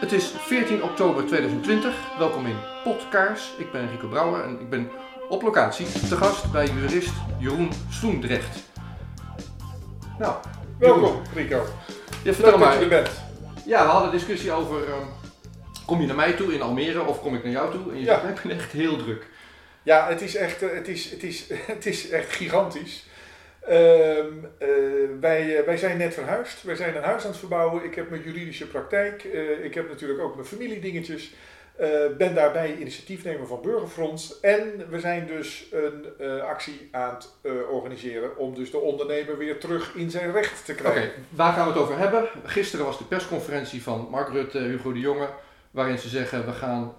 Het is 14 oktober 2020. Welkom in Potkaars. Ik ben Rico Brouwer en ik ben op locatie te gast bij jurist Jeroen Sloendrecht. Nou, Welkom Rico. ja, vertel dat je er maar. bent. Ja, we hadden een discussie over. ehm, kom je naar mij toe in Almere of kom ik naar jou toe? En je Ja. zegt, ik ben echt heel druk. Ja, het is echt, eh, het is, het is, het is echt gigantisch. Ehm, eh, wij, eh, wij zijn net verhuisd. Wij zijn een huis aan het verbouwen. Ik heb mijn juridische praktijk. Eh, ik heb natuurlijk ook mijn familiedingetjes. Eh ben daarbij initiatiefnemer van Burgerfront. En we zijn dus een actie aan het organiseren om dus de ondernemer weer terug in zijn recht te Oké, krijgen. waar gaan we het over hebben? Gisteren was de persconferentie van Mark Rutte, Hugo de Jonge, waarin ze zeggen we gaan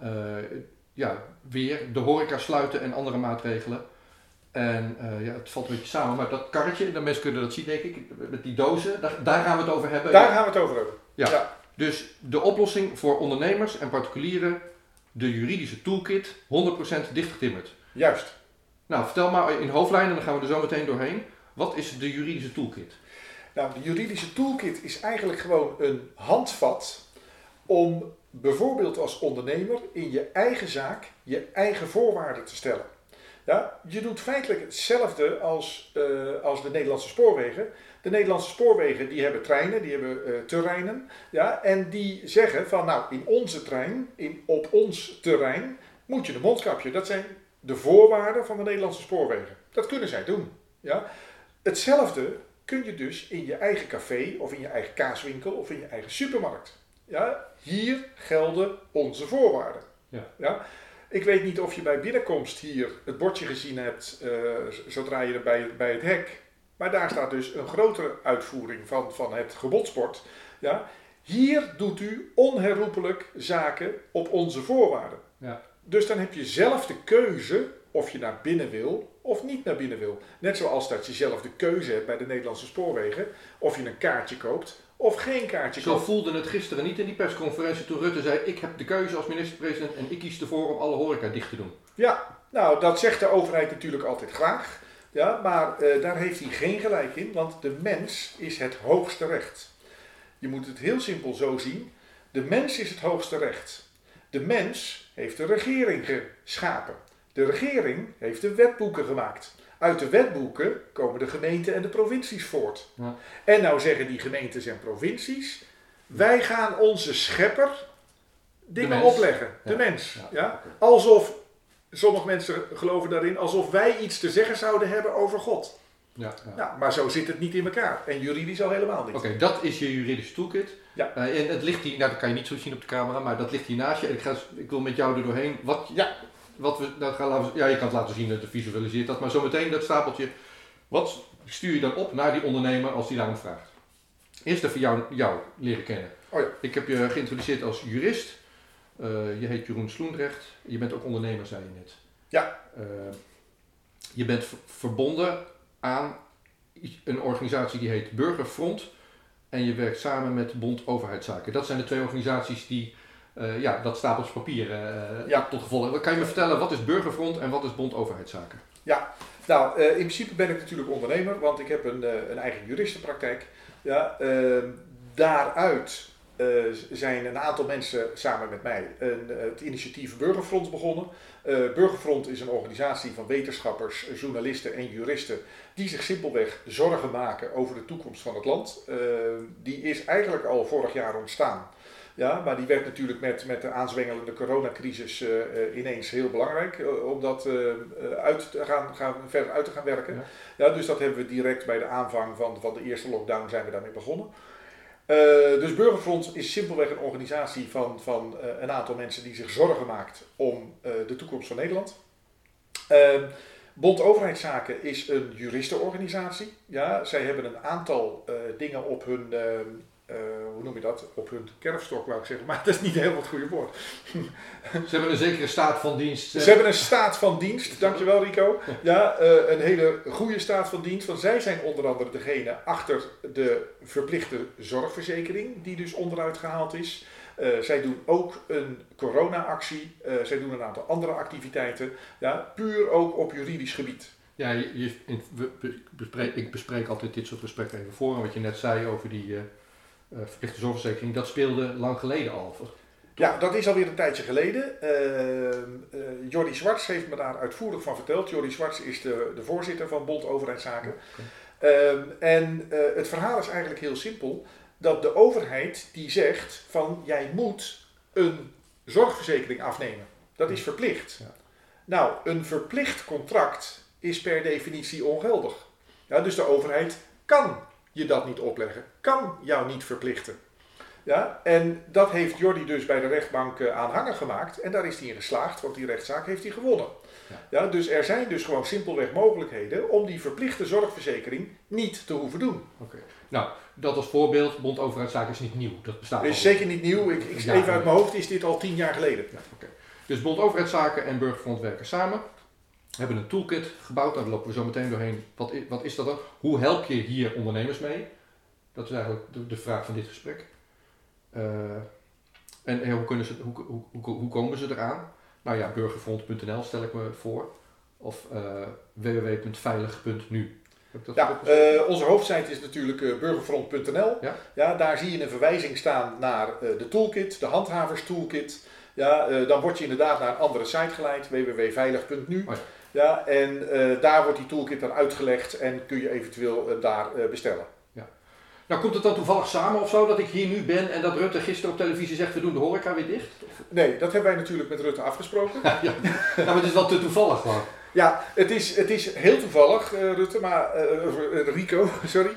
ja, weer de horeca sluiten en andere maatregelen. En eh, ja, het valt een beetje samen, maar dat karretje, de mensen kunnen dat zien denk ik, met die dozen, daar, daar gaan we het over hebben. Daar gaan we het over hebben. Ja. Dus de oplossing voor ondernemers en particulieren, de juridische toolkit, 100% dichtgetimmerd. Juist. Nou, vertel maar in hoofdlijnen, dan gaan we er zo meteen doorheen. Wat is de juridische toolkit? Nou, de juridische toolkit is eigenlijk gewoon een handvat om bijvoorbeeld als ondernemer in je eigen zaak je eigen voorwaarden te stellen. Ja, je doet feitelijk hetzelfde als, eh, als de Nederlandse spoorwegen. De Nederlandse spoorwegen die hebben treinen, die hebben eh, terreinen. Ja, en die zeggen van nou in onze trein, in, op ons terrein, moet je een mondkapje. Dat zijn de voorwaarden van de Nederlandse spoorwegen. Dat kunnen zij doen. Ja. Hetzelfde kun je dus in je eigen café of in je eigen kaaswinkel of in je eigen supermarkt. Ja, hier gelden onze voorwaarden. Ja. Ik weet niet of je bij binnenkomst hier het bordje gezien hebt eh, zodra je er bij, bij het hek. Maar daar staat dus een grotere uitvoering van, van het gebodsport. Ja. Hier doet u onherroepelijk zaken op onze voorwaarden. Ja. Dus dan heb je zelf de keuze of je naar binnen wil of niet naar binnen wil. Net zoals dat je zelf de keuze hebt bij de Nederlandse spoorwegen of je een kaartje koopt of geen kaartje Zo voelde het gisteren niet in die persconferentie toen Rutte zei: Ik heb de keuze als minister-president en ik kies ervoor om alle horeca dicht te doen. Ja, nou dat zegt de overheid natuurlijk altijd graag. Ja, maar eh, daar heeft hij geen gelijk in, want de mens is het hoogste recht. Je moet het heel simpel zo zien. De mens is het hoogste recht. De mens heeft de regering geschapen. De regering heeft de wetboeken gemaakt. Uit de wetboeken komen de gemeenten en de provincies voort. Ja. En nou zeggen die gemeentes en provincies: wij gaan onze schepper dingen opleggen. De Ja. mens. Ja. Alsof, sommige mensen geloven daarin, alsof wij iets te zeggen zouden hebben over God. Ja, ja. Nou, maar zo zit het niet in elkaar. En juridisch al helemaal niet. Oké, dat is je juridische toolkit. Ja. Eh, en het ligt hier, nou dat kan je niet zo zien op de camera, maar dat ligt hier naast je. En ik, ga, ik wil met jou er doorheen. Wat, ja, wat we, nou, gaan ja, je kan het laten zien, dat visualiseert dat. Maar zometeen dat stapeltje, wat stuur je dan op naar die ondernemer als die daarom vraagt? Eerst even jou, jou leren kennen. Oh ja. Ik heb je geïntroduceerd als jurist. Eh, je heet Jeroen Sloendrecht. Je bent ook ondernemer, zei je net. Ja. Eh, je bent verbonden aan een organisatie die heet Burgerfront. En je werkt samen met Bond Overheidszaken. Dat zijn de twee organisaties die eh, ja, dat stapeltje papier eh, Ja. tot gevolg. Kan je me vertellen, wat is Burgerfront en wat is Bond Overheidszaken? Nou, eh, in principe ben ik natuurlijk ondernemer, want ik heb een, een eigen juristenpraktijk. Ja, eh, daaruit zijn een aantal mensen samen met mij een, het initiatief Burgerfront begonnen. Burgerfront is een organisatie van wetenschappers, journalisten en juristen die zich simpelweg zorgen maken over de toekomst van het land. Eh, die is eigenlijk al vorig jaar ontstaan. Ja, maar die werd natuurlijk met, met de aanzwengelende coronacrisis eh, eh, ineens heel belangrijk eh, om dat uit te gaan, gaan, verder uit te gaan werken. Ja. Ja. dus dat hebben we direct bij de aanvang van, van de eerste lockdown zijn we daarmee begonnen. Dus Burgerfront is simpelweg een organisatie van, van een aantal mensen die zich zorgen maakt om de toekomst van Nederland. Ehm, Bond Overheidszaken is een juristenorganisatie. Ja, zij hebben een aantal dingen op hun, eh, hoe noem je dat, op hun kerfstok wou ik zeggen, maar dat is niet helemaal het goede woord. Ze hebben een zekere staat van dienst. Ze hebben een staat van dienst, dankjewel Rico. Ja, eh, een hele goede staat van dienst, want zij zijn onder andere degene achter de verplichte zorgverzekering, die dus onderuit gehaald is. Eh, zij doen ook een corona-actie, zij doen een aantal andere activiteiten, ja, puur ook op juridisch gebied. Ja, je, je- in- we be- bespreek, ik bespreek altijd dit soort gesprekken even voor. En wat je net zei over die verplichte zorgverzekering, dat speelde lang geleden al. Ja, dat is alweer een tijdje geleden. Uh, Jordi Zwarts heeft me daar uitvoerig van verteld. Jordi Zwarts is de, de voorzitter van Bond Overheidszaken. Okay. Uh, en uh, het verhaal is eigenlijk heel simpel. Dat de overheid die zegt van jij moet een zorgverzekering afnemen. Dat is verplicht. Ja. Nou, een verplicht contract is per definitie ongeldig. Ja, dus de overheid kan je dat niet opleggen, kan jou niet verplichten. Ja, en dat heeft Jordi dus bij de rechtbank uh, aanhanger gemaakt en daar is hij in geslaagd, want die rechtszaak heeft hij gewonnen. Ja. ja. dus er zijn dus gewoon simpelweg mogelijkheden om die verplichte zorgverzekering niet te hoeven doen. Oké. Nou, dat als voorbeeld, Bond Overheidszaken is niet nieuw. Dat bestaat is zeker niet nieuw. Ik, ik even uit mijn hoofd is dit al tien jaar geleden. Ja, okay. Dus Bond Overheidszaken en Burgerfront werken samen. Hebben een toolkit gebouwd, daar lopen we zo meteen doorheen. Wat is, wat is dat dan? Hoe help je hier ondernemers mee? Dat is eigenlijk de, de vraag van dit gesprek. Uh, en, hoe, kunnen ze, hoe, hoe, hoe, hoe, komen ze eraan? Nou ja, burgerfront.nl stel ik me voor. Of uh, www.veilig.nu. Ja, uh, onze hoofdsite is natuurlijk uh, burgerfront.nl. Ja? ja? daar zie je een verwijzing staan naar de toolkit, de handhavers toolkit. Ja, dan word je inderdaad naar een andere site geleid, www.veilig.nu. Oh ja. Ja. en daar wordt die toolkit dan uitgelegd en kun je eventueel daar bestellen. Nou, komt het dan toevallig samen of zo dat ik hier nu ben en dat Rutte gisteren op televisie zegt we doen de horeca weer dicht? Nee, dat hebben wij natuurlijk met Rutte afgesproken. ja, ja. Nou, maar het is wel te toevallig gewoon. Ja, het is, het is heel toevallig, uh, Rutte, maar, uh, Rico, sorry.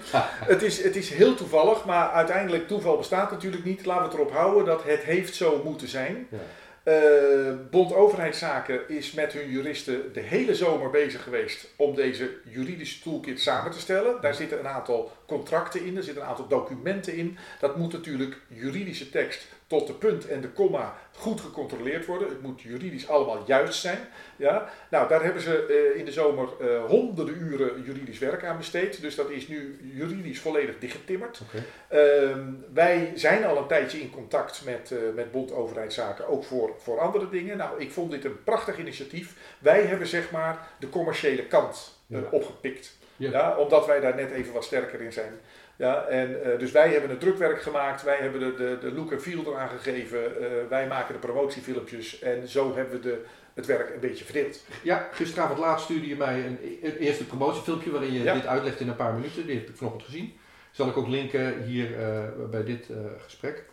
het, is, het is heel toevallig, maar uiteindelijk toeval bestaat natuurlijk niet. Laten we het erop houden dat het heeft zo moeten zijn. Ja. Uh, Bond Overheidszaken is met hun juristen de hele zomer bezig geweest om deze juridische toolkit samen te stellen. Daar zitten een aantal contracten in, er zitten een aantal documenten in. Dat moet natuurlijk juridische tekst tot de punt en de komma goed gecontroleerd worden. Het moet juridisch allemaal juist zijn. Ja? Nou, daar hebben ze uh, in de zomer uh, honderden uren juridisch werk aan besteed. Dus dat is nu juridisch volledig dichtgetimmerd. Okay. Uh, wij zijn al een tijdje in contact met, uh, met Bond Overheidszaken, ook voor, voor andere dingen. Nou, ik vond dit een prachtig initiatief. Wij hebben zeg maar de commerciële kant ja. opgepikt. Ja. ja. omdat wij daar net even wat sterker in zijn. Ja, en, uh, dus wij hebben het drukwerk gemaakt, wij hebben de, de, de look en feel eraan gegeven, uh, wij maken de promotiefilmpjes en zo hebben we de, het werk een beetje verdeeld. Ja, gisteravond laat stuurde je mij een, een eerste promotiefilmpje waarin je ja. dit uitlegt in een paar minuten. Die heb ik vanochtend gezien. Zal ik ook linken hier uh, bij dit gesprek.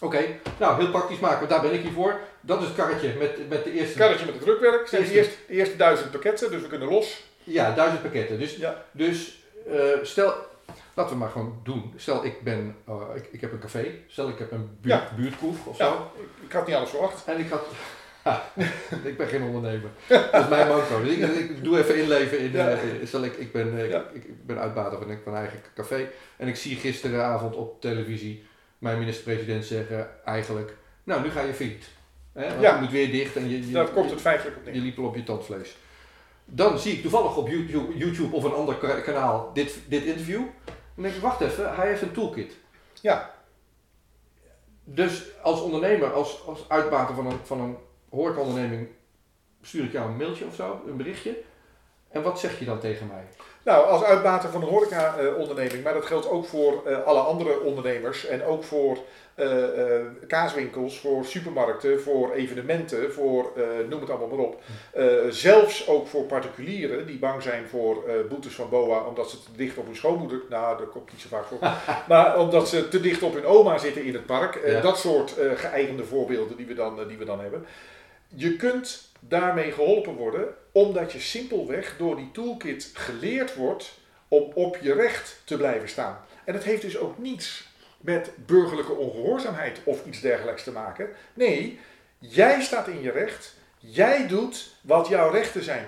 Oké, okay. nou heel praktisch maken, want daar ben ik hier voor. Dat is het karretje met, met de eerste... Het karretje met het drukwerk, zijn de eerste, de eerste duizend pakketten, dus we kunnen los. Ja, duizend pakketten. Dus, ja. dus stel, Laten we maar gewoon doen. Stel, ik, ben, uh, ik, ik heb een café. Stel, ik heb een buurt, ja. of zo. Ik had niet alles verwacht. En ik had... ik ben geen ondernemer. Dat is mijn manco. Dus ik, ik, doe even inleven in... Ja. Uh, stel, ik, ik, ben, ja. ik, ik, ben uitbater van mijn eigen café. En ik zie gisteravond op televisie mijn minister-president zeggen eigenlijk... Nou, nu ga je failliet. Want ja. je moet weer dicht en je... je dat komt het feitelijk op neer. Je liep al op je tandvlees. Dan zie ik toevallig op YouTube, YouTube of een ander kanaal dit, dit interview. Dan denk ik, wacht even, hij heeft een toolkit. Ja. Dus als ondernemer, als, als uitbater van een, van een horecaonderneming, stuur ik jou een mailtje of zo, een berichtje. En wat zeg je dan tegen mij? Nou, als uitbater van een horeca-onderneming, maar dat geldt ook voor uh, alle andere ondernemers en ook voor uh, uh, kaaswinkels, voor supermarkten, voor evenementen, voor noem het allemaal maar op. zelfs ook voor particulieren die bang zijn voor boetes van BOA omdat ze te dicht op hun schoonmoeder, nou dat komt niet zo vaak voor, maar omdat ze te dicht op hun oma zitten in het park. Ja. Dat soort geëigende voorbeelden die we, dan, die we dan hebben. Je kunt daarmee geholpen worden omdat je simpelweg door die toolkit geleerd wordt om op je recht te blijven staan. En dat heeft dus ook niets met burgerlijke ongehoorzaamheid of iets dergelijks te maken. Nee, jij staat in je recht, jij doet wat jouw rechten zijn.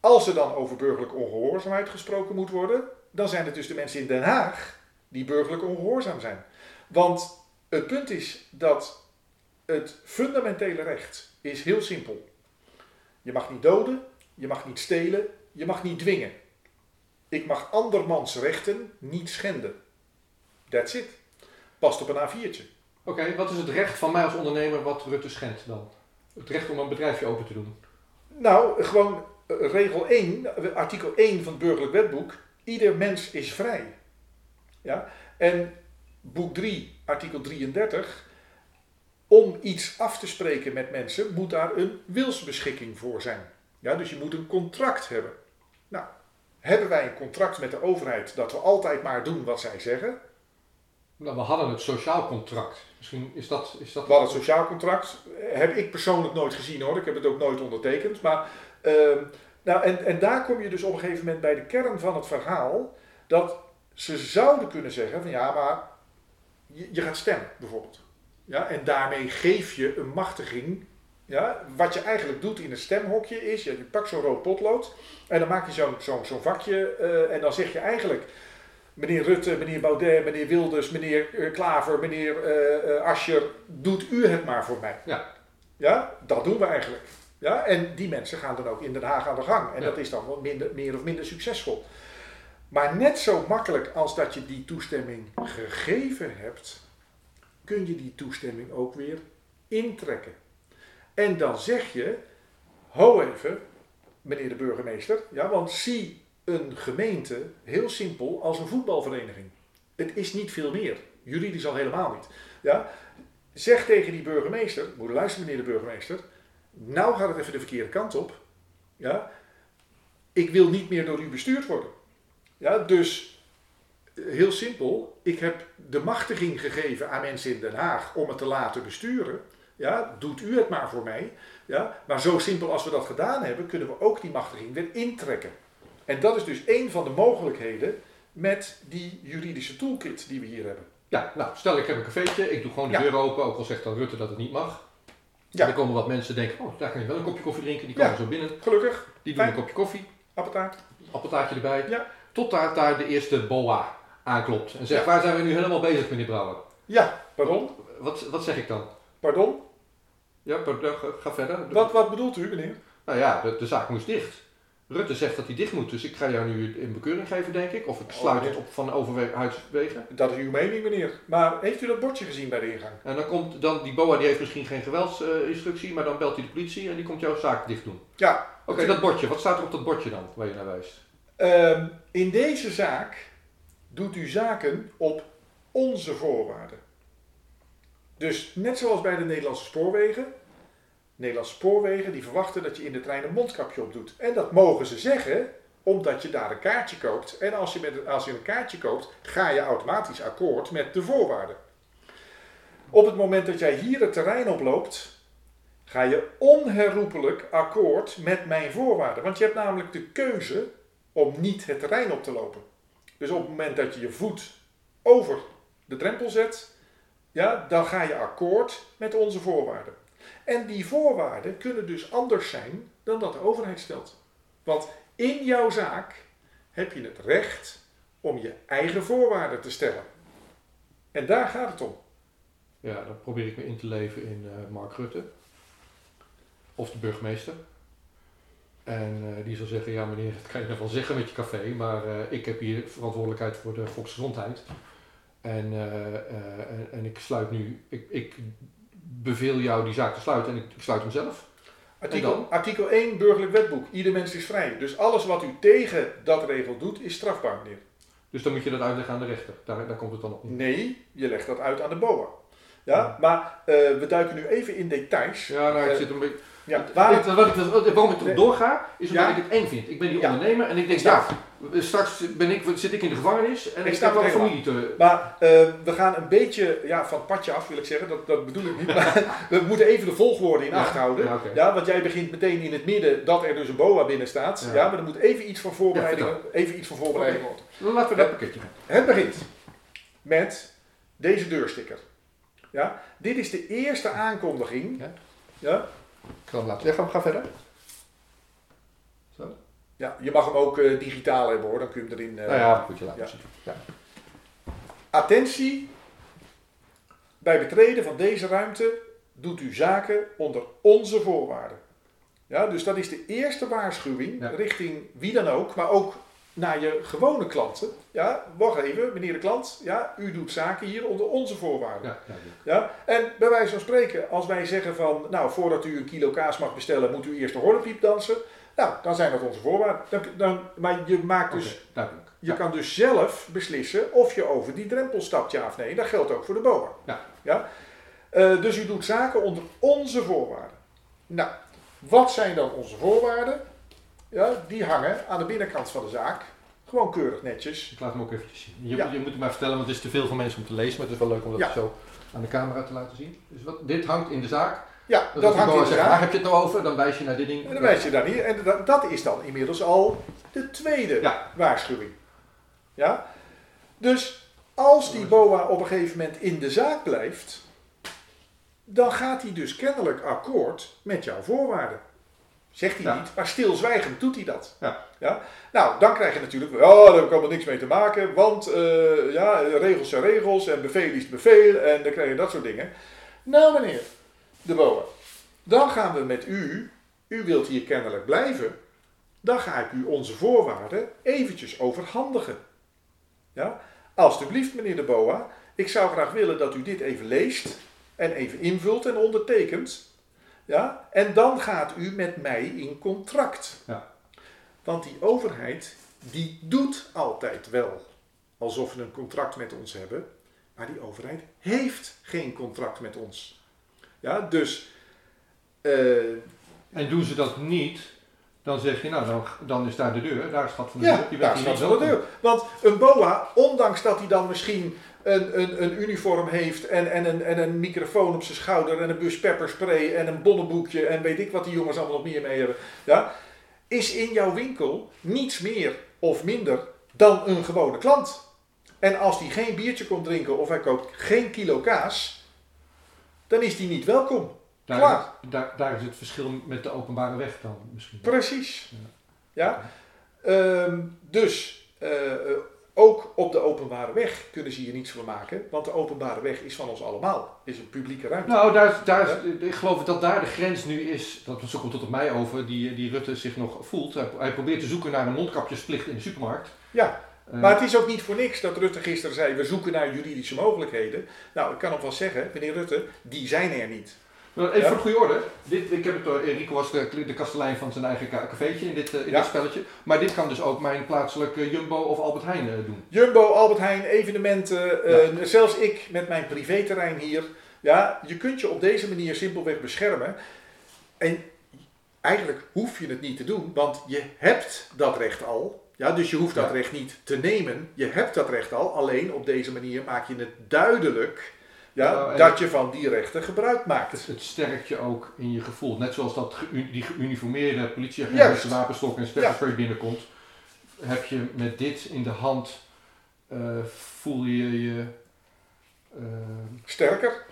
Als er dan over burgerlijke ongehoorzaamheid gesproken moet worden, dan zijn het dus de mensen in Den Haag die burgerlijk ongehoorzaam zijn. Want het punt is dat het fundamentele recht is heel simpel. Je mag niet doden, je mag niet stelen, je mag niet dwingen. Ik mag andermans rechten niet schenden. That's it. Past op een A4'tje. Oké, wat is het recht van mij als ondernemer wat Rutte schendt dan? Het recht om een bedrijfje open te doen? Nou, gewoon eh, regel 1, artikel 1 van het burgerlijk wetboek. Ieder mens is vrij. Ja? En boek 3, artikel 33 om iets af te spreken met mensen moet daar een wilsbeschikking voor zijn. Ja, dus je moet een contract hebben. Nou, hebben wij een contract met de overheid dat we altijd maar doen wat zij zeggen? Nou, we hadden het sociaal contract. Misschien is dat... Is dat We hadden het sociaal contract. Heb ik persoonlijk nooit gezien hoor. Ik heb het ook nooit ondertekend. Maar, ehm, nou, en, en daar kom je dus op een gegeven moment bij de kern van het verhaal. Dat ze zouden kunnen zeggen van ja, maar je, je gaat stemmen bijvoorbeeld. Ja, en daarmee geef je een machtiging. Ja, wat je eigenlijk doet in een stemhokje is, je, je pakt zo'n rood potlood en dan maak je zo'n zo'n zo'n vakje eh, en dan zeg je eigenlijk, meneer Rutte, meneer Baudet, meneer Wilders, meneer eh, Klaver, meneer eh, Ascher, doet u het maar voor mij. Ja. Ja, dat doen we eigenlijk. Ja, en die mensen gaan dan ook in Den Haag aan de gang. En Ja. dat is dan wel minder, meer of minder succesvol. Maar net zo makkelijk als dat je die toestemming gegeven hebt, kun je die toestemming ook weer intrekken. En dan zeg je, ho even, meneer de burgemeester, ja, want zie een gemeente heel simpel als een voetbalvereniging. Het is niet veel meer, juridisch al helemaal niet. Ja? Zeg tegen die burgemeester, moet luisteren meneer de burgemeester, nou gaat het even de verkeerde kant op. Ja? Ik wil niet meer door u bestuurd worden. Ja, dus heel simpel, ik heb de machtiging gegeven aan mensen in Den Haag om het te laten besturen. Ja, doet u het maar voor mij. Ja, maar zo simpel als we dat gedaan hebben, kunnen we ook die machtiging weer intrekken. En dat is dus een van de mogelijkheden met die juridische toolkit die we hier hebben. Ja, nou, stel ik heb een cafeetje, ik doe gewoon de Ja. deur open, ook al zegt dan Rutte dat het niet mag. Ja. Dan komen wat mensen denken, oh, daar kan je wel een kopje koffie drinken. Die komen Ja. zo binnen, Gelukkig, die doen Fijn. een kopje koffie, appeltaart. appeltaartje erbij. Ja. Tot daar, daar de eerste boa aanklopt en zegt, Ja. waar zijn we nu helemaal bezig meneer Brouwer? Ja, pardon, Wat, wat zeg ik dan? pardon. Ja, pardon, ga, verder. Wat, wat bedoelt u meneer? Nou ja, de, de zaak moest dicht. Rutte zegt dat hij dicht moet, dus ik ga jou nu een bekeuring geven, denk ik. Of ik sluit Oh, het op van overheidswegen. Dat is uw mening meneer. Maar heeft u dat bordje gezien bij de ingang? En dan komt dan, die BOA die heeft misschien geen geweldsinstructie, maar dan belt hij de politie en die komt jouw zaak dicht doen. Ja. Oké, dat bordje, wat staat er op dat bordje dan, waar je naar wijst? Ehm, in deze zaak doet u zaken op onze voorwaarden. Dus net zoals bij de Nederlandse spoorwegen. Nederlandse spoorwegen die verwachten dat je in de trein een mondkapje op doet. En dat mogen ze zeggen omdat je daar een kaartje koopt. En als je, met, als je een kaartje koopt, ga je automatisch akkoord met de voorwaarden. Op het moment dat jij hier het terrein oploopt, ga je onherroepelijk akkoord met mijn voorwaarden. Want je hebt namelijk de keuze om niet het terrein op te lopen. Dus op het moment dat je je voet over de drempel zet, ja, dan ga je akkoord met onze voorwaarden. En die voorwaarden kunnen dus anders zijn dan dat de overheid stelt. Want in jouw zaak heb je het recht om je eigen voorwaarden te stellen. En daar gaat het om. Ja, dan probeer ik me in te leven in eh, Mark Rutte. Of de burgemeester. En eh, die zal zeggen, ja meneer, dat kan je nog wel zeggen met je café, maar eh, ik heb hier verantwoordelijkheid voor de volksgezondheid. En, eh, en, en ik sluit nu, ik, ik beveel jou die zaak te sluiten en ik, ik sluit hem zelf. Artikel, artikel 1 burgerlijk wetboek. Ieder mens is vrij. Dus alles wat u tegen dat regel doet, is strafbaar, meneer. Dus dan moet je dat uitleggen aan de rechter. Daar, daar komt het dan op. Nee, je legt dat uit aan de BOA. Ja, maar we duiken nu even in details. Ja, nou, ik zit een beetje... Ja, ik, ik, waarom ik erop doorga, is omdat Ja. ik het eng vind. Ik ben die ondernemer en ik denk, ja, straks ben ik, zit ik in de gevangenis en Ik ik, heb wel familie te... maar eh, we gaan een beetje ja, van het padje af, wil ik zeggen. Dat, dat bedoel ik niet. Maar we moeten even de volgorde in acht houden. ja, want jij begint meteen in het midden dat er dus een BOA binnen staat. Ja, maar er moet even iets van voorbereiding, even iets van voorbereiding worden. Dan laten we dat pakketje. Het begint met deze deursticker. Ja, dit is de eerste aankondiging. Ja. Ik zal hem laten liggen, ga verder. Zo. ja, je mag hem ook eh, digitaal hebben hoor, dan kun je hem erin. nou ja, moet je laten ja. zien. Ja. Attentie, bij betreden van deze ruimte doet u zaken onder onze voorwaarden. Ja, dus dat is de eerste waarschuwing Ja. richting wie dan ook, maar ook naar je gewone klanten. Ja, wacht even, meneer de klant, ja, u doet zaken hier onder onze voorwaarden. Ja. Ja, en bij wijze van spreken, als wij zeggen van, nou, voordat u een kilo kaas mag bestellen, moet u eerst de horlepiep dansen. Nou, dan zijn dat onze voorwaarden. Dan, dan, maar je maakt dus je Ja. kan dus zelf beslissen of je over die drempel stapt, ja of nee. Dat geldt ook voor de BOA. Ja. Ja? Eh, dus u doet zaken onder onze voorwaarden. Nou, wat zijn dan onze voorwaarden? Ja, die hangen aan de binnenkant van de zaak. Gewoon keurig netjes. Ik laat hem ook eventjes zien. Je, Ja. je moet het maar vertellen, want het is te veel voor mensen om te lezen. Maar het is wel leuk om dat Ja. zo aan de camera te laten zien. Dus wat, dit hangt in de zaak. Ja, dat hangt in de zaak. waar heb je het nou over? Dan wijs je naar dit ding. En dan wijs je daar niet. En dat, dat is dan inmiddels al de tweede Ja. waarschuwing. Ja? Dus als die BOA op een gegeven moment in de zaak blijft, dan gaat hij dus kennelijk akkoord met jouw voorwaarden. Zegt hij Ja. niet, maar stilzwijgend doet hij dat. Ja. Ja? Nou, dan krijg je natuurlijk, oh, daar heb ik allemaal niks mee te maken, want eh, ja, regels zijn regels en bevel is bevel en dan krijg je dat soort dingen. Nou meneer, de BOA, dan gaan we met u, u wilt hier kennelijk blijven, dan ga ik u onze voorwaarden eventjes overhandigen. Ja? Alsjeblieft meneer de BOA, ik zou graag willen dat u dit even leest en even invult en ondertekent. Ja? En dan gaat u met mij in contract. Ja. Want die overheid, die doet altijd wel alsof we een contract met ons hebben. Maar die overheid heeft geen contract met ons. Ja, dus... eh, En doen ze dat niet, dan zeg je, nou, dan, dan is daar de deur. Daar is gat van de Ja, deur. Bent daar staat niet wel de deur. Want een BOA, ondanks dat hij dan misschien een, een, een uniform heeft en, en, een, en een microfoon op zijn schouder en een bus pepperspray en een bonnenboekje en weet ik wat die jongens allemaal nog meer mee hebben, ja, is in jouw winkel niets meer of minder dan een gewone klant. En als die geen biertje komt drinken of hij koopt geen kilo kaas, dan is die niet welkom. Daar, Klaar. daar, daar is het verschil met de openbare weg dan misschien. Precies. Ja? Ehm, dus eh, eh, ook op de openbare weg kunnen ze hier niets van maken, want de openbare weg is van ons allemaal, is een publieke ruimte. Nou, daar, daar ik geloof dat daar de grens nu is, dat zo komt tot op mij over, die, die Rutte zich nog voelt. Hij, probeert te zoeken naar een mondkapjesplicht in de supermarkt. Ja, Eh, maar het is ook niet voor niks dat Rutte gisteren zei, we zoeken naar juridische mogelijkheden. Nou, ik kan nog wel zeggen, meneer Rutte, die zijn er niet. Nou, Even Ja. voor de goede orde. Dit, ik heb het door, Rico was de, de kastelein van zijn eigen cafeetje in, dit, eh, in Ja. dit spelletje. Maar dit kan dus ook mijn plaatselijke Jumbo of Albert Heijn eh, doen. Jumbo, Albert Heijn, evenementen, eh, zelfs ik met mijn privéterrein hier. Ja, je kunt je op deze manier simpelweg beschermen. En eigenlijk hoef je het niet te doen, want je hebt dat recht al. Ja, dus je hoeft dat Ja. recht niet te nemen. Je hebt dat recht al, alleen op deze manier maak je het duidelijk ja, Nou, dat je van die rechten gebruik maakt. Het, het sterkt je ook in je gevoel. Net zoals dat ge- die geuniformeerde politieagent met zijn wapenstok en pepperspray binnenkomt. Heb je met dit in de hand, eh, voel je je eh, Sterker,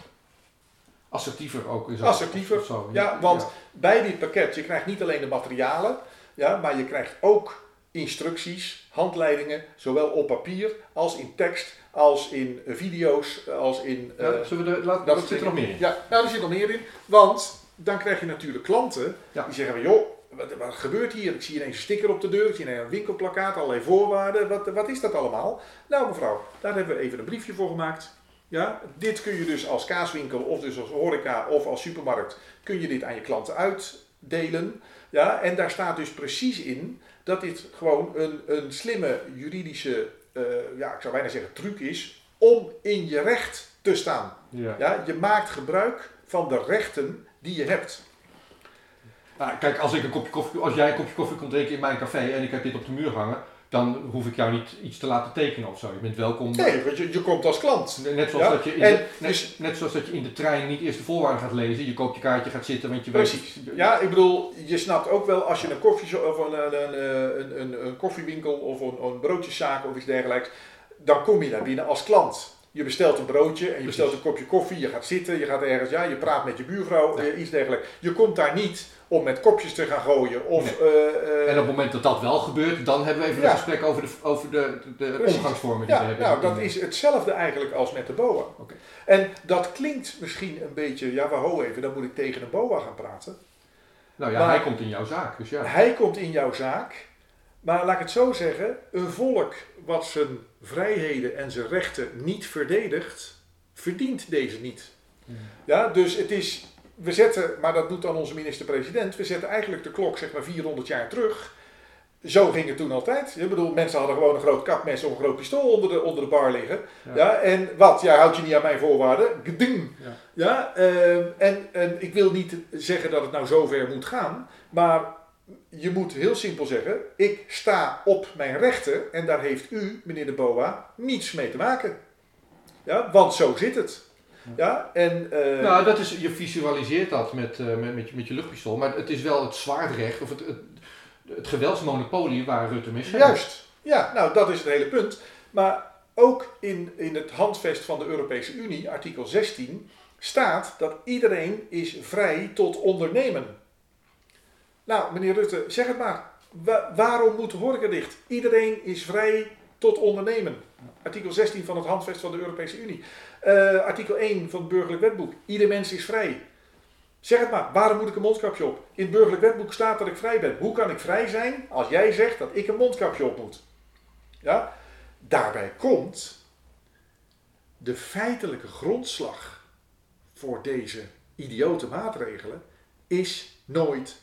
assertiever ook. Is Assertiever, zo. ja, want bij dit pakket, je krijgt niet alleen de materialen, ja, maar je krijgt ook instructies, handleidingen, zowel op papier als in tekst, als in eh, video's, als in... Ja, eh, zullen we er, laat, dat wat zit er nog meer in? Ja, nou, er zit nog meer in. Want dan krijg je natuurlijk klanten Ja. die zeggen van, joh, wat, wat gebeurt hier? Ik zie ineens een sticker op de deur, ik zie ineens een winkelplakkaat, allerlei voorwaarden. Wat, wat is dat allemaal? Nou mevrouw, daar hebben we even een briefje voor gemaakt. Ja, dit kun je dus als kaaswinkel of dus als horeca of als supermarkt, kun je dit aan je klanten uitdelen. Ja, en daar staat dus precies in dat dit gewoon een, een slimme juridische, eh, ja, ik zou bijna zeggen truc is, om in je recht te staan. Ja. Ja, je maakt gebruik van de rechten die je hebt. Nou, kijk, als, ik een kopje koffie, als jij een kopje koffie komt drinken in mijn café en ik heb dit op de muur hangen, dan hoef ik jou niet iets te laten tekenen of zo. Je bent welkom. Nee, want je, je komt als klant. Net zoals, Ja, dat je in en de, net, dus- net zoals dat je in de trein niet eerst de voorwaarden gaat lezen. Je koopt je kaartje, gaat zitten, want je Precies. weet... Ja, ik bedoel, je snapt ook wel als je een, koffie, of een, een, een, een, een koffiewinkel of een, een broodjeszaak of iets dergelijks, dan kom je daar binnen als klant. Je bestelt een broodje en je bestelt een kopje koffie, je gaat zitten, je gaat ergens, ja, je praat met je buurvrouw, Ja. eh, iets dergelijks. Je komt daar niet om met kopjes te gaan gooien of... eh, eh, En op het moment dat dat wel gebeurt, dan hebben we even Ja. een gesprek over de, over de, de, de omgangsvormen die we Ja, hebben. nou, dat is hetzelfde eigenlijk als met de BOA. En dat klinkt misschien een beetje, ja, we ho even, dan moet ik tegen een BOA gaan praten. Nou ja, maar- hij komt in jouw zaak, dus ja. Hij komt in jouw zaak, maar laat ik het zo zeggen, een volk wat zijn vrijheden en zijn rechten niet verdedigt, verdient deze niet. Ja, dus het is, we zetten, maar dat doet dan onze minister-president, we zetten eigenlijk de klok zeg maar 400 jaar terug. zo ging het toen altijd. Ik bedoel, mensen hadden gewoon een groot kapmes of een groot pistool onder de, onder de bar liggen. Ja. en wat? Ja, houd je niet aan mijn voorwaarden? Geding. Ja. ja ehm, en, en ik wil niet zeggen dat het nou zover moet gaan, maar je moet heel simpel zeggen, ik sta op mijn rechten en daar heeft u, meneer de Boa, niets mee te maken. Ja, want zo zit het. Ja, en, uh, nou, dat is, je visualiseert dat met, uh, met, met, je, met je luchtpistool, maar het is wel het zwaardrecht of het, het, het geweldsmonopolie waar Rutte mis heeft. Juist, ja, nou dat is het hele punt. Maar ook in, in het handvest van de Europese Unie, artikel 16, staat dat iedereen is vrij tot ondernemen. Nou, meneer Rutte, zeg het maar. waarom moet de horeca dicht? Iedereen is vrij tot ondernemen. Artikel 16 van het handvest van de Europese Unie. Uh, artikel 1 van het burgerlijk wetboek. Ieder mens is vrij. Zeg het maar, waarom moet ik een mondkapje op? In het burgerlijk wetboek staat dat ik vrij ben. Hoe kan ik vrij zijn als jij zegt dat ik een mondkapje op moet? Ja? Daarbij komt de feitelijke grondslag voor deze idiote maatregelen is nooit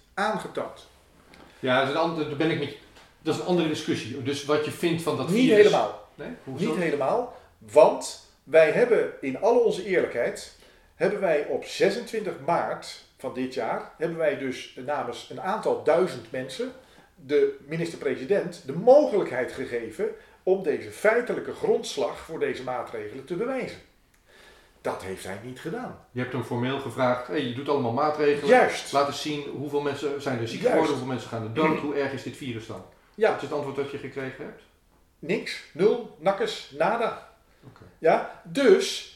Ja, dat is, een, ben ik met, dat is een andere discussie. Dus wat je vindt van dat Niet helemaal. Nee? Niet helemaal, want wij hebben in alle onze eerlijkheid, hebben wij op 26 maart van dit jaar, hebben wij dus namens een aantal duizend mensen de minister-president de mogelijkheid gegeven om deze feitelijke grondslag voor deze maatregelen te bewijzen. Dat heeft hij niet gedaan. Je hebt hem formeel gevraagd, hey, je doet allemaal maatregelen. Juist. Laat eens zien hoeveel mensen zijn er ziek geworden, hoeveel mensen gaan er dood, hoe erg is dit virus dan? Ja. Wat is het antwoord dat je gekregen hebt? Niks, nul, nakkes, nada. Okay. Ja, dus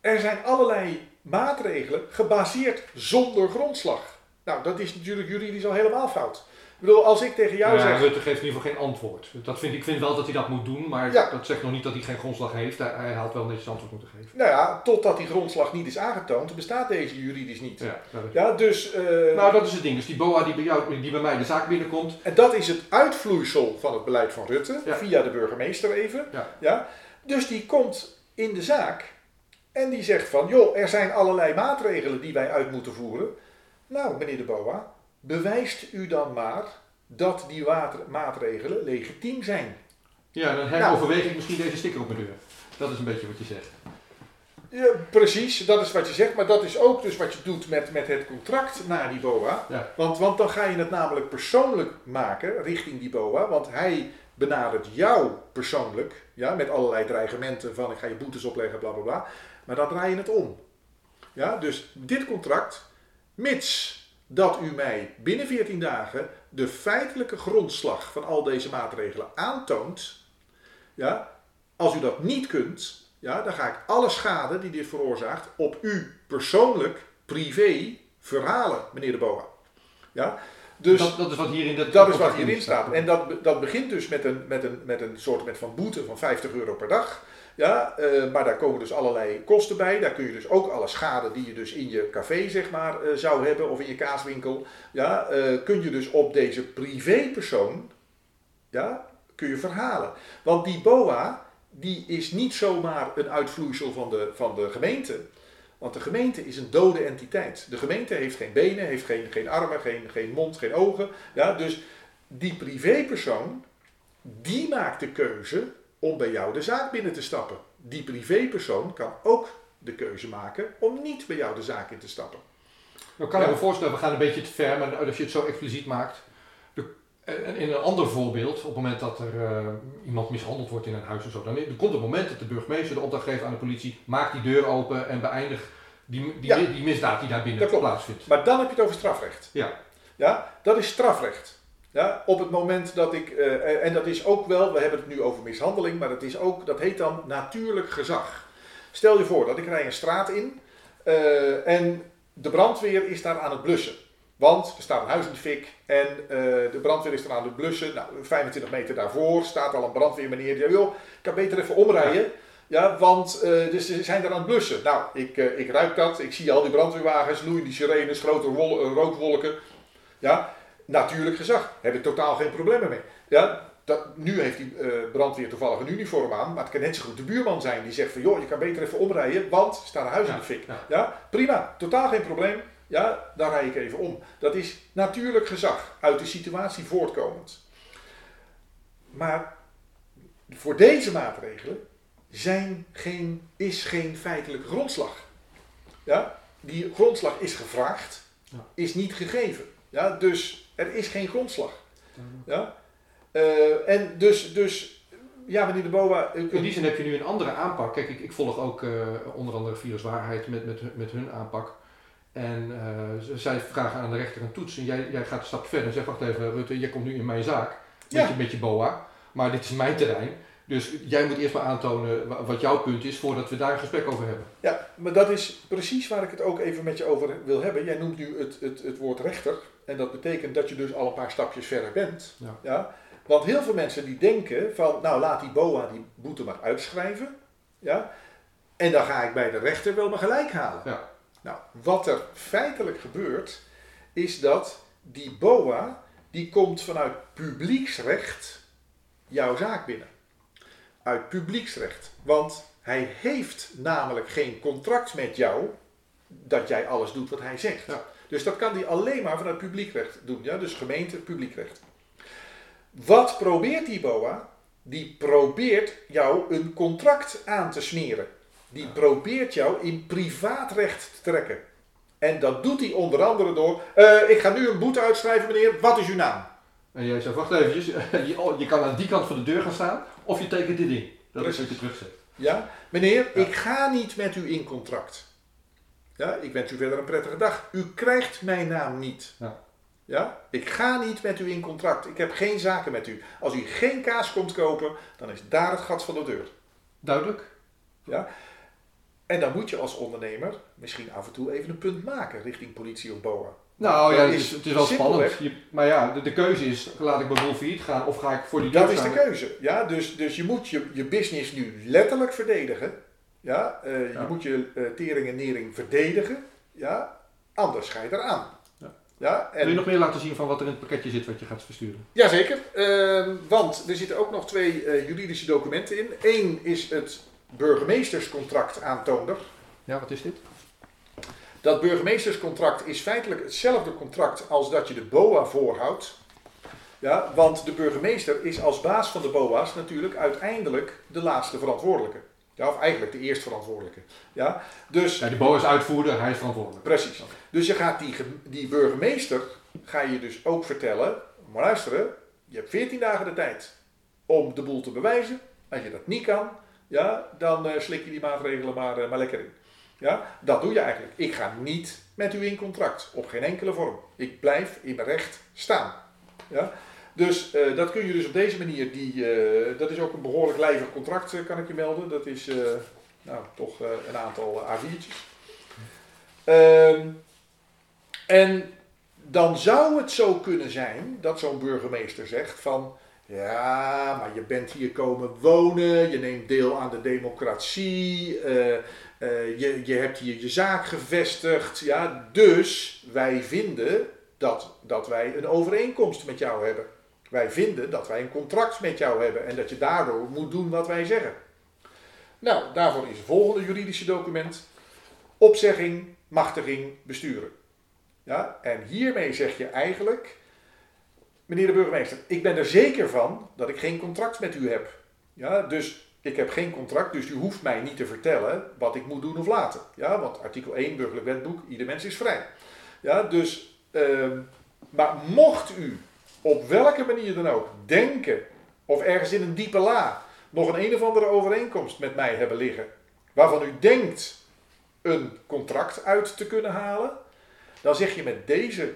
er zijn allerlei maatregelen gebaseerd zonder grondslag. Nou, dat is natuurlijk juridisch al helemaal fout. Ik bedoel, als ik tegen jou ja, zeg... Rutte geeft in ieder geval geen antwoord. Dat vind, ik vind wel dat hij dat moet doen, maar dat zegt nog niet dat hij geen grondslag heeft. Hij, hij had wel netjes antwoord moeten geven. Nou ja, totdat die grondslag niet is aangetoond, bestaat deze juridisch niet. Ja, ja dus... Uh, nou, dat is het ding. Dus die BOA die bij, jou, die bij mij de zaak binnenkomt... En dat is het uitvloeisel van het beleid van Rutte, via de burgemeester even. Ja. Ja? Dus die komt in de zaak en die zegt van, joh, er zijn allerlei maatregelen die wij uit moeten voeren. Nou, meneer de BOA, bewijst u dan maar dat die maatregelen legitiem zijn. Ja, dan heroverweeg ik misschien deze sticker op mijn deur. Dat is een beetje wat je zegt. Ja, precies, dat is wat je zegt, maar dat is ook dus wat je doet met, met het contract naar die BOA. Ja. Want, want dan ga je het namelijk persoonlijk maken richting die BOA, want hij benadert jou persoonlijk, ja, met allerlei dreigementen van ik ga je boetes opleggen, bla bla bla. Maar dan draai je het om. Ja, dus dit contract, mits dat u mij binnen 14 dagen de feitelijke grondslag van al deze maatregelen aantoont, ja, als u dat niet kunt, ja, dan ga ik alle schade die dit veroorzaakt op u persoonlijk, privé, verhalen, meneer de Boa. Ja, dus dat, dat is wat hierin, dat, dat is wat hierin staat. En dat, dat begint dus met een, met, een, met een soort met van boete van 50 euro per dag. Ja, uh, maar daar komen dus allerlei kosten bij. Daar kun je dus ook alle schade die je dus in je café zeg maar uh, zou hebben of in je kaaswinkel, ja, uh, kun je dus op deze privépersoon, ja, kun je verhalen. Want die BOA, die is niet zomaar een uitvloeisel van de, van de gemeente. Want de gemeente is een dode entiteit. De gemeente heeft geen benen, heeft geen, geen armen, geen, geen mond, geen ogen. Ja, dus die privépersoon, die maakt de keuze om bij jou de zaak binnen te stappen. Die privépersoon kan ook de keuze maken om niet bij jou de zaak in te stappen. Nou kan ik me voorstellen, we gaan een beetje te ver, maar als je het zo expliciet maakt. in een ander voorbeeld, op het moment dat er uh, iemand mishandeld wordt in een huis of zo, dan er komt het moment dat de burgemeester de opdracht geeft aan de politie, maak die deur open en beëindig die, die, die misdaad die daar binnen plaatsvindt. Maar dan heb je het over strafrecht. Ja. Ja, dat is strafrecht. Ja, op het moment dat ik, uh, en dat is ook wel, we hebben het nu over mishandeling, maar dat, is ook, dat heet dan natuurlijk gezag. Stel je voor dat ik rij een straat in uh, en de brandweer is daar aan het blussen. Want er staat een huis in de fik en uh, de brandweer is er aan het blussen. Nou, 25 meter daarvoor staat al een brandweermeneer die wil, ik kan beter even omrijden. Ja, want uh, dus ze zijn er aan het blussen. Nou, ik, uh, ik ruik dat, ik zie al die brandweerwagens, loeiende sirenes, grote rookwolken. Ja, natuurlijk gezag. Heb ik totaal geen problemen mee. Ja, dat, nu heeft die uh, brandweer toevallig een uniform aan, maar het kan net zo goed de buurman zijn die zegt van joh, je kan beter even omrijden, want er staat een huis in de fik. Ja. prima, totaal geen probleem. Ja, daar rij ik even om. Dat is natuurlijk gezag, uit de situatie voortkomend. maar voor deze maatregelen zijn geen, is geen feitelijke grondslag. Ja? Die grondslag is gevraagd, Ja. is niet gegeven. Ja? Dus er is geen grondslag. Ja? Eh, en dus, dus, ja meneer de Boa, In die zin heb je nu een andere aanpak. Kijk, ik, ik volg ook eh, onder andere Viruswaarheid met, met, hun- met hun aanpak. En eh, zij vragen aan de rechter een toets. En jij, jij gaat een stap verder en zegt, wacht even Rutte, jij komt nu in mijn zaak. Met, Ja. je, met je BOA. Maar dit is mijn terrein. Dus jij moet eerst maar aantonen wa- wat jouw punt is voordat we daar een gesprek over hebben. Ja, maar dat is precies waar ik het ook even met je over wil hebben. Jij noemt nu het, het, het woord rechter. En dat betekent dat je dus al een paar stapjes verder bent. Ja. Want heel veel mensen die denken van, nou laat die BOA die boete maar uitschrijven. Ja? En dan ga ik bij de rechter wel mijn gelijk halen. Ja. Nou, wat er feitelijk gebeurt, is dat die BOA, die komt vanuit publieksrecht jouw zaak binnen. Uit publieksrecht. Want hij heeft namelijk geen contract met jou dat jij alles doet wat hij zegt. Ja. Dus dat kan hij alleen maar vanuit publiekrecht doen. Ja? Dus gemeente, publiekrecht. Wat probeert die BOA? Die probeert jou een contract aan te smeren. Die probeert jou in privaatrecht te trekken. En dat doet hij onder andere door. eh, ik ga nu een boete uitschrijven, meneer. Wat is uw naam? En jij zegt, wacht eventjes, je, oh, je kan aan die kant van de deur gaan staan of je tekent dit in. Dat is wat je terugzet. Ja, meneer, Ja. ik ga niet met u in contract. Ja, ik wens u verder een prettige dag. U krijgt mijn naam niet. Ja. Ja, ik ga niet met u in contract. Ik heb geen zaken met u. Als u geen kaas komt kopen, dan is daar het gat van de deur. Duidelijk? En dan moet je als ondernemer misschien af en toe even een punt maken richting politie of BOA. Nou ja, Dat is het is wel spannend. Je- maar ja, de, de keuze is, laat ik mijn boel failliet gaan of ga ik voor die Dat is de keuze. Ja? Dus, dus je moet je, je business nu letterlijk verdedigen. Ja? Eh, Ja. Je moet je eh, tering en nering verdedigen. Ja? Anders ga je eraan. Ja. Ja? Wil je En, nog meer laten zien van wat er in het pakketje zit wat je gaat versturen? Jazeker, Ehm, want er zitten ook nog twee eh, juridische documenten in. Eén is het burgemeesterscontract aantoonder. Ja, wat is dit? Dat burgemeesterscontract is feitelijk hetzelfde contract als dat je de BOA voorhoudt. Ja, want de burgemeester is als baas van de BOA's natuurlijk uiteindelijk de laatste verantwoordelijke. Ja, of eigenlijk de eerst verantwoordelijke. Ja, dus Ja, de BOA is uitvoerder, hij is verantwoordelijk. precies. Dus je gaat die, die burgemeester, ga je dus ook vertellen, maar luisteren, je hebt 14 dagen de tijd om de boel te bewijzen. Als je dat niet kan, ja, dan eh, slik je die maatregelen maar, eh, maar lekker in. Ja, dat doe je eigenlijk. Ik ga niet met u in contract, op geen enkele vorm. Ik blijf in mijn recht staan. Ja? Dus eh, dat kun je dus op deze manier, die, eh, dat is ook een behoorlijk lijvig contract, eh, kan ik je melden. Dat is nou, toch een aantal eh, A4'tjes. Ehm, en dan zou het zo kunnen zijn dat zo'n burgemeester zegt van... Ja, maar je bent hier komen wonen, je neemt deel aan de democratie, je, je hebt hier je zaak gevestigd. Ja, dus wij vinden dat, dat wij een overeenkomst met jou hebben. Wij vinden dat wij een contract met jou hebben en dat je daardoor moet doen wat wij zeggen. Nou, daarvoor is het volgende juridische document. Opzegging, machtiging, besturen. Ja, en hiermee zeg je eigenlijk, meneer de burgemeester, ik ben er zeker van dat ik geen contract met u heb. Ja, dus ik heb geen contract, dus u hoeft mij niet te vertellen wat ik moet doen of laten. Ja, want artikel 1 burgerlijk wetboek, ieder mens is vrij. Ja, dus, ehm, maar mocht u op welke manier dan ook denken, of ergens in een diepe la, nog een een of andere overeenkomst met mij hebben liggen, waarvan u denkt een contract uit te kunnen halen, dan zeg je met deze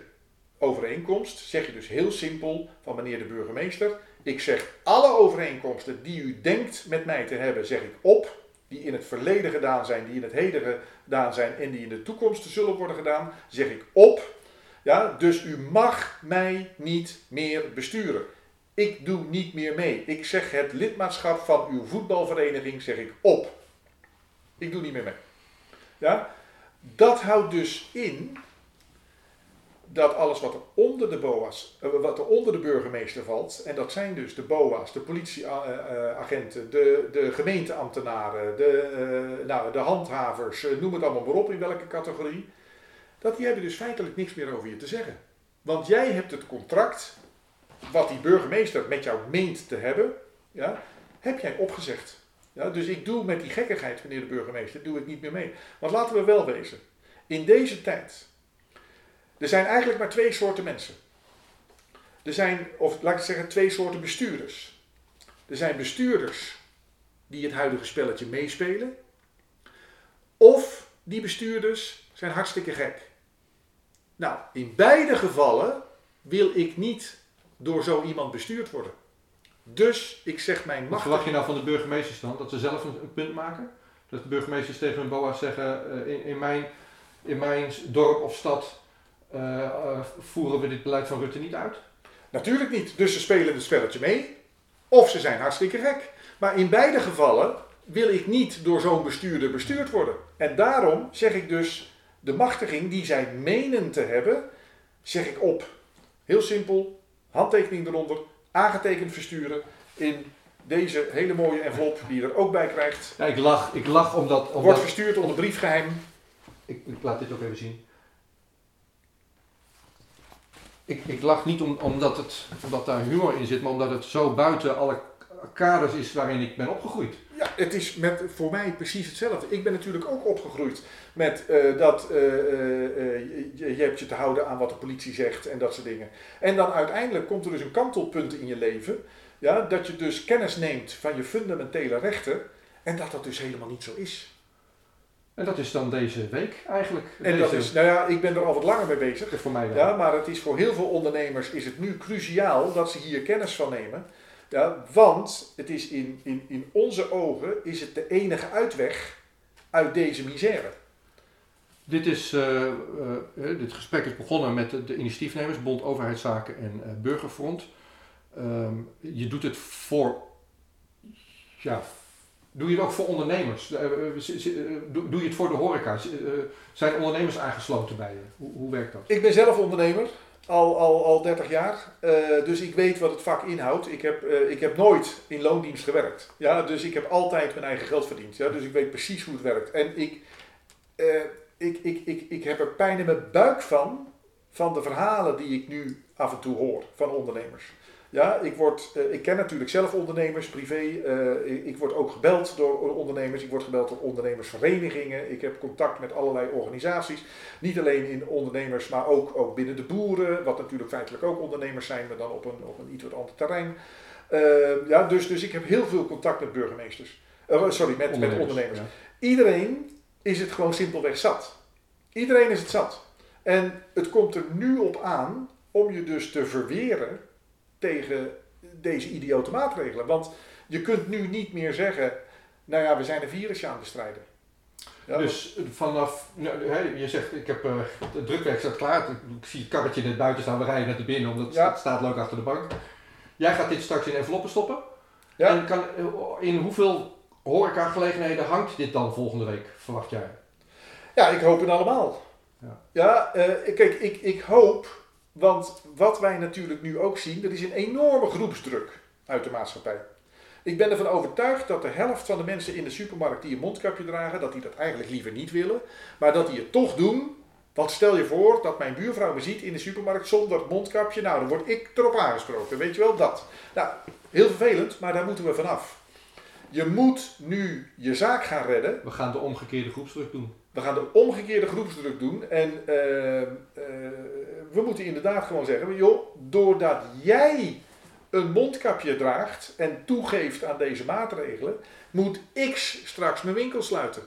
overeenkomst, zeg je dus heel simpel van meneer de burgemeester, ik zeg alle overeenkomsten die u denkt met mij te hebben, zeg ik op, die in het verleden gedaan zijn, die in het heden gedaan zijn en die in de toekomst zullen worden gedaan, zeg ik op. Ja, dus u mag mij niet meer besturen. Ik doe niet meer mee. Ik zeg het lidmaatschap van uw voetbalvereniging zeg ik op. Ik doe niet meer mee. Ja? Dat houdt dus in dat alles wat er onder de BOA's, eh, wat er onder de burgemeester valt, en dat zijn dus de BOA's, de politieagenten, de, de gemeenteambtenaren, de, eh, nou, de handhavers, eh, noem het allemaal maar op in welke categorie, dat die hebben dus feitelijk niks meer over je te zeggen. Want jij hebt het contract wat die burgemeester met jou meent te hebben, ja, heb jij opgezegd. Ja, dus ik doe met die gekkigheid, meneer de burgemeester, doe ik niet meer mee. Want laten we wel wezen, in deze tijd, er zijn eigenlijk maar twee soorten mensen. Er zijn, of laat ik zeggen, twee soorten bestuurders. Er zijn bestuurders die het huidige spelletje meespelen. Of die bestuurders zijn hartstikke gek. Nou, in beide gevallen wil ik niet door zo iemand bestuurd worden. Dus ik zeg mijn Wat macht. verwacht je nou van de burgemeesters dan? Dat ze zelf een, punt maken? Dat de burgemeesters tegen hun BOA's zeggen, eh, in, in, mijn, in mijn dorp of stad eh, eh, voeren we dit beleid van Rutte niet uit? Natuurlijk niet. Dus ze spelen het spelletje mee. Of ze zijn hartstikke gek. Maar in beide gevallen wil ik niet door zo'n bestuurder bestuurd worden. En daarom zeg ik dus de machtiging die zij menen te hebben, zeg ik op. Heel simpel, handtekening eronder, aangetekend versturen in deze hele mooie envelop die je er ook bij krijgt. Ja, ik lach, ik lach omdat... Wordt verstuurd onder briefgeheim. ik, ik laat dit ook even zien. Ik, ik lach niet om, omdat, het, omdat daar humor in zit, maar omdat het zo buiten alle kaders is waarin ik ben opgegroeid. Ja, het is met, voor mij precies hetzelfde. Ik ben natuurlijk ook opgegroeid met eh, dat eh, je, je hebt je te houden aan wat de politie zegt en dat soort dingen. En dan uiteindelijk komt er dus een kantelpunt in je leven, ja, dat je dus kennis neemt van je fundamentele rechten en dat dat dus helemaal niet zo is. En dat is dan deze week eigenlijk. En deze, dat is, nou ja, ik ben er al wat langer mee bezig. voor mij wel. Ja, maar het is voor heel veel ondernemers is het nu cruciaal dat ze hier kennis van nemen. Ja, want het is in, in, in onze ogen is het de enige uitweg uit deze misère. Dit, is, eh, eh, eh, dit gesprek is begonnen met de, de initiatiefnemers, Bond Overheidszaken en Burgerfront. Ehm, je doet het voor, ja, doe je het ook voor ondernemers? Doe, je het voor de horeca? Zi- zijn ondernemers aangesloten bij je? Hoe, hoe werkt dat? Ik ben zelf ondernemer, al, al, al 30 jaar. Eh, dus ik weet wat het vak inhoudt. Ik heb, eh, ik heb nooit in loondienst gewerkt. Ja, dus ik heb altijd mijn eigen geld verdiend. Ja, dus ik weet precies hoe het werkt. En ik, eh, ik, ik, ik, ik heb er pijn in mijn buik van, van de verhalen die ik nu af en toe hoor van ondernemers. Ja, ik, word, eh, ik ken natuurlijk zelf ondernemers, privé. eh, ik, word ook gebeld door ondernemers. Ik word gebeld door ondernemersverenigingen. Ik heb contact met allerlei organisaties. Niet alleen in ondernemers, maar ook, ook binnen de boeren. Wat natuurlijk feitelijk ook ondernemers zijn, maar dan op een, op een iets wat ander terrein. Eh, ja, dus, dus ik heb heel veel contact met burgemeesters. Sorry, met, met ondernemers. ja. Iedereen is het gewoon simpelweg zat. Iedereen is het zat. En het komt er nu op aan om je dus te verweren tegen deze idiote maatregelen. Want je kunt nu niet meer zeggen, nou ja, we zijn een virusje aan het bestrijden. Ja, Dus vanaf, nou, je zegt, ik heb, eh, het drukwerk staat klaar. Ik, zie het karretje net buiten staan, we rijden naar binnen, omdat Ja. het staat leuk achter de bank. Jij gaat dit straks in enveloppen stoppen. Ja. En kan, eh, in hoeveel horecagelegenheden hangt dit dan volgende week, verwacht jij? Ja, ik hoop het allemaal. Ja. Ja, eh, kijk, ik, ik hoop, want wat wij natuurlijk nu ook zien, er is een enorme groepsdruk uit de maatschappij. Ik ben ervan overtuigd dat de helft van de mensen in de supermarkt die een mondkapje dragen, dat die dat eigenlijk liever niet willen, maar dat die het toch doen. Want stel je voor dat mijn buurvrouw me ziet in de supermarkt zonder mondkapje, nou dan word ik erop aangesproken, weet je wel, dat. Nou, heel vervelend, maar daar moeten we vanaf. Je moet nu je zaak gaan redden. We gaan de omgekeerde groepsdruk doen. We gaan de omgekeerde groepsdruk doen. En eh, eh, we moeten inderdaad gewoon zeggen: joh, doordat jij een mondkapje draagt en toegeeft aan deze maatregelen, moet X straks mijn winkel sluiten.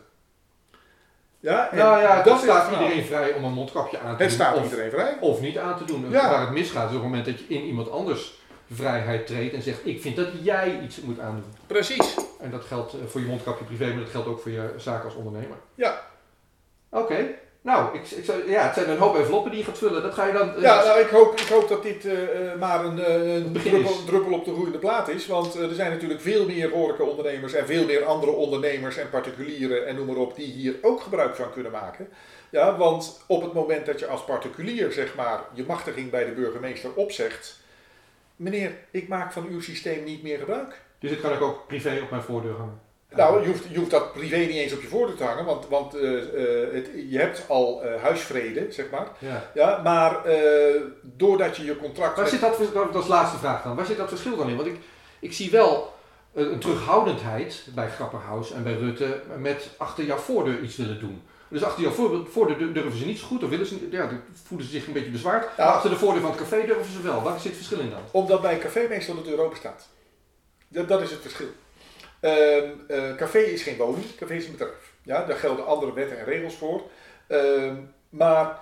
Ja, en nou ja, dat staat iedereen vrij om een mondkapje aan te Het doen. staat of, iedereen vrij. of niet aan te doen. Ja. Waar het misgaat is op het moment dat je in iemand anders vrijheid treedt en zegt, ik vind dat jij iets moet aandoen. Precies. En dat geldt eh, voor je mondkapje privé, maar dat geldt ook voor je zaak als ondernemer. Ja. Oké. Nou, ik, ik zou, ja, het zijn een hoop enveloppen die je gaat vullen. Dat ga je dan... Ja, nou, ik, hoop, ik hoop dat dit eh, eh, maar een, eh, een begin druppel, druppel op de groeiende plaat is. Want er zijn natuurlijk veel meer horecaondernemers en veel meer andere ondernemers en particulieren en noem maar op die hier ook gebruik van kunnen maken. Ja, want op het moment dat je als particulier zeg maar je machtiging bij de burgemeester opzegt. Meneer, ik maak van uw systeem niet meer gebruik. Dus dit kan ik ook privé op mijn voordeur hangen. Nou, je hoeft, je hoeft dat privé niet eens op je voordeur te hangen, want, want eh, eh, het, je hebt al eh, huisvrede, zeg maar. Ja. Ja, maar doordat je je contract... Waar met- zit dat, dat is de laatste vraag dan. Waar zit dat verschil dan in? Want ik, ik zie wel een, een terughoudendheid bij Grapperhaus en bij Rutte met achter jouw voordeur iets willen doen. Dus achter jouw voor- voordeur durven ze niet zo goed, of willen ze niet, ja, dan voelen ze zich een beetje bezwaard. Ja. Maar achter de voordeur van het café durven ze wel. Waar zit het verschil in dan? Omdat bij een café meestal de deur open staat. Dat, dat is het verschil. Eh, café is geen woning, café is een bedrijf. Ja, daar gelden andere wetten en regels voor. Ehm, maar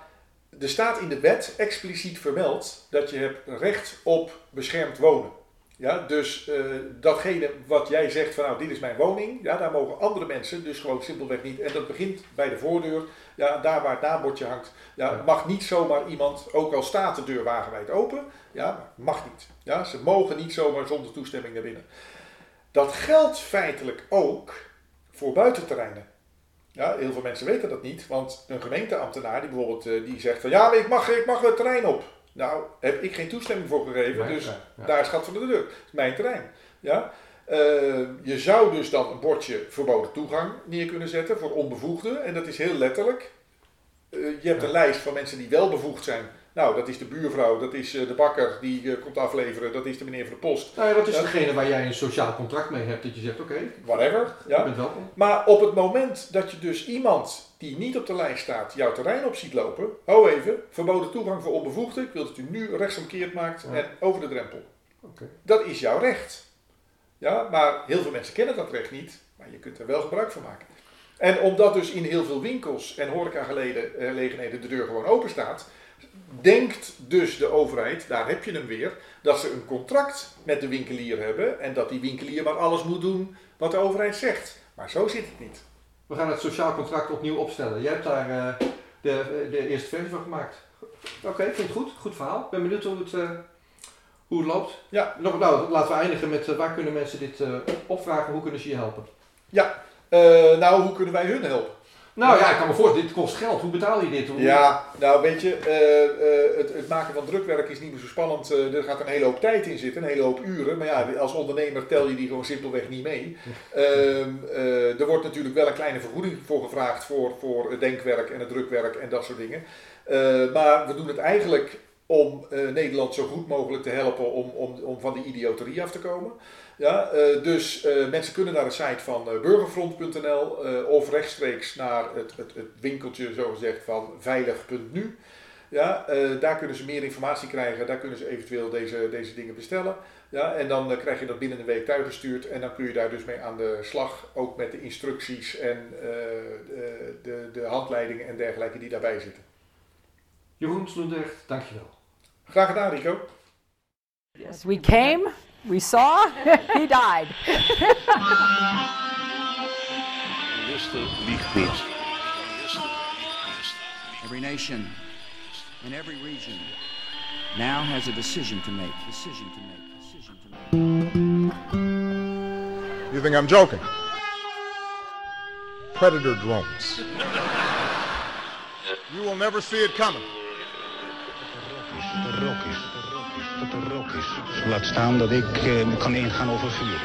er staat in de wet expliciet vermeld dat je hebt recht op beschermd wonen. Ja, dus eh, datgene wat jij zegt van nou dit is mijn woning, ja, daar mogen andere mensen dus gewoon simpelweg niet. En dat begint bij de voordeur, ja, daar waar het naambordje hangt. Ja, mag niet zomaar iemand, ook al staat de deur wagenwijd open, ja, mag niet. Ja, ze mogen niet zomaar zonder toestemming naar binnen. Dat geldt feitelijk ook voor buitenterreinen. Ja, heel veel mensen weten dat niet, want een gemeenteambtenaar die bijvoorbeeld eh, die zegt van ja, maar ik mag, ik mag het terrein op. Nou, heb ik geen toestemming voor gegeven, dus ja. daar is gat van de deur. Het is mijn terrein. Ja? Eh, je zou dus dan een bordje verboden toegang neer kunnen zetten voor onbevoegden. En dat is heel letterlijk. Eh, je hebt een lijst van mensen die wel bevoegd zijn. Nou, dat is de buurvrouw, dat is eh, de bakker die eh, komt afleveren, dat is de meneer van de post. Nou ja, dat is degene waar jij een sociaal contract mee hebt, dat je zegt, oké, Whatever. je Ja? bent welkom. Maar op het moment dat je dus iemand die niet op de lijst staat jouw terrein op ziet lopen, hou even, verboden toegang voor onbevoegden. Ik wil dat u nu rechtsomkeerd maakt Ja. en over de drempel. Oké. Dat is jouw recht. Ja, maar heel veel mensen kennen dat recht niet, maar je kunt er wel gebruik van maken. En omdat dus in heel veel winkels en horecagelegenheden de deur gewoon open staat, denkt dus de overheid, daar heb je hem weer, dat ze een contract met de winkelier hebben en dat die winkelier maar alles moet doen wat de overheid zegt. Maar zo zit het niet. We gaan het sociaal contract opnieuw opstellen. Jij hebt daar eh, de, de eerste versie van gemaakt. Oké, vind het goed. Goed verhaal. Ik ben benieuwd hoe het, eh, hoe het loopt. Ja. Nog, nou, laten we eindigen met eh, waar kunnen mensen dit opvragen? Hoe kunnen ze je helpen? Eh, nou, hoe kunnen wij hun helpen? Nou ja, ik kan me voorstellen, dit kost geld. Hoe betaal je dit? Hoe- Ja, nou weet je, eh, eh, het, het maken van drukwerk is niet meer zo spannend. Eh, er gaat een hele hoop tijd in zitten, een hele hoop uren. Maar ja, als ondernemer tel je die gewoon simpelweg niet mee. Ehm, eh, er wordt natuurlijk wel een kleine vergoeding voor gevraagd voor, voor het denkwerk en het drukwerk en dat soort dingen. Maar we doen het eigenlijk om Nederland zo goed mogelijk te helpen om, om, om van die idioterie af te komen. Ja, eh, dus eh, mensen kunnen naar de site van eh, burgerfront.nl eh, of rechtstreeks naar het, het, het winkeltje zogezegd van veilig.nu. Ja, eh, daar kunnen ze meer informatie krijgen, daar kunnen ze eventueel deze, deze dingen bestellen. Ja, en dan krijg je dat binnen een week thuisgestuurd en dan kun je daar dus mee aan de slag, ook met de instructies en eh, de, de, de handleidingen en dergelijke die daarbij zitten. Jeroen Sloendrecht, dankjewel. Graag gedaan Rico. Yes, we came, we saw, he died. Rusten liegt niet. Every nation in every region now has a decision to make. Decision to make. Decision to make. You think I'm joking? Predator drones. You will never see it coming. Rook is. Laat staan dat ik eh, kan ingaan over vuur.